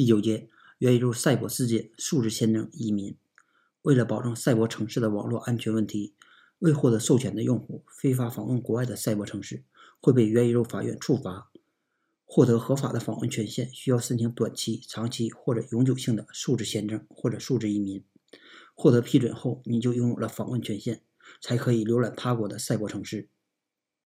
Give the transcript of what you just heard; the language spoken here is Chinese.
第九节，元宇宙赛博世界数字签证移民。为了保证赛博城市的网络安全问题，未获得授权的用户非法访问国外的赛博城市，会被元宇宙法院处罚。获得合法的访问权限需要申请短期、长期或者永久性的数字签证或者数字移民。获得批准后，你就拥有了访问权限，才可以浏览他国的赛博城市。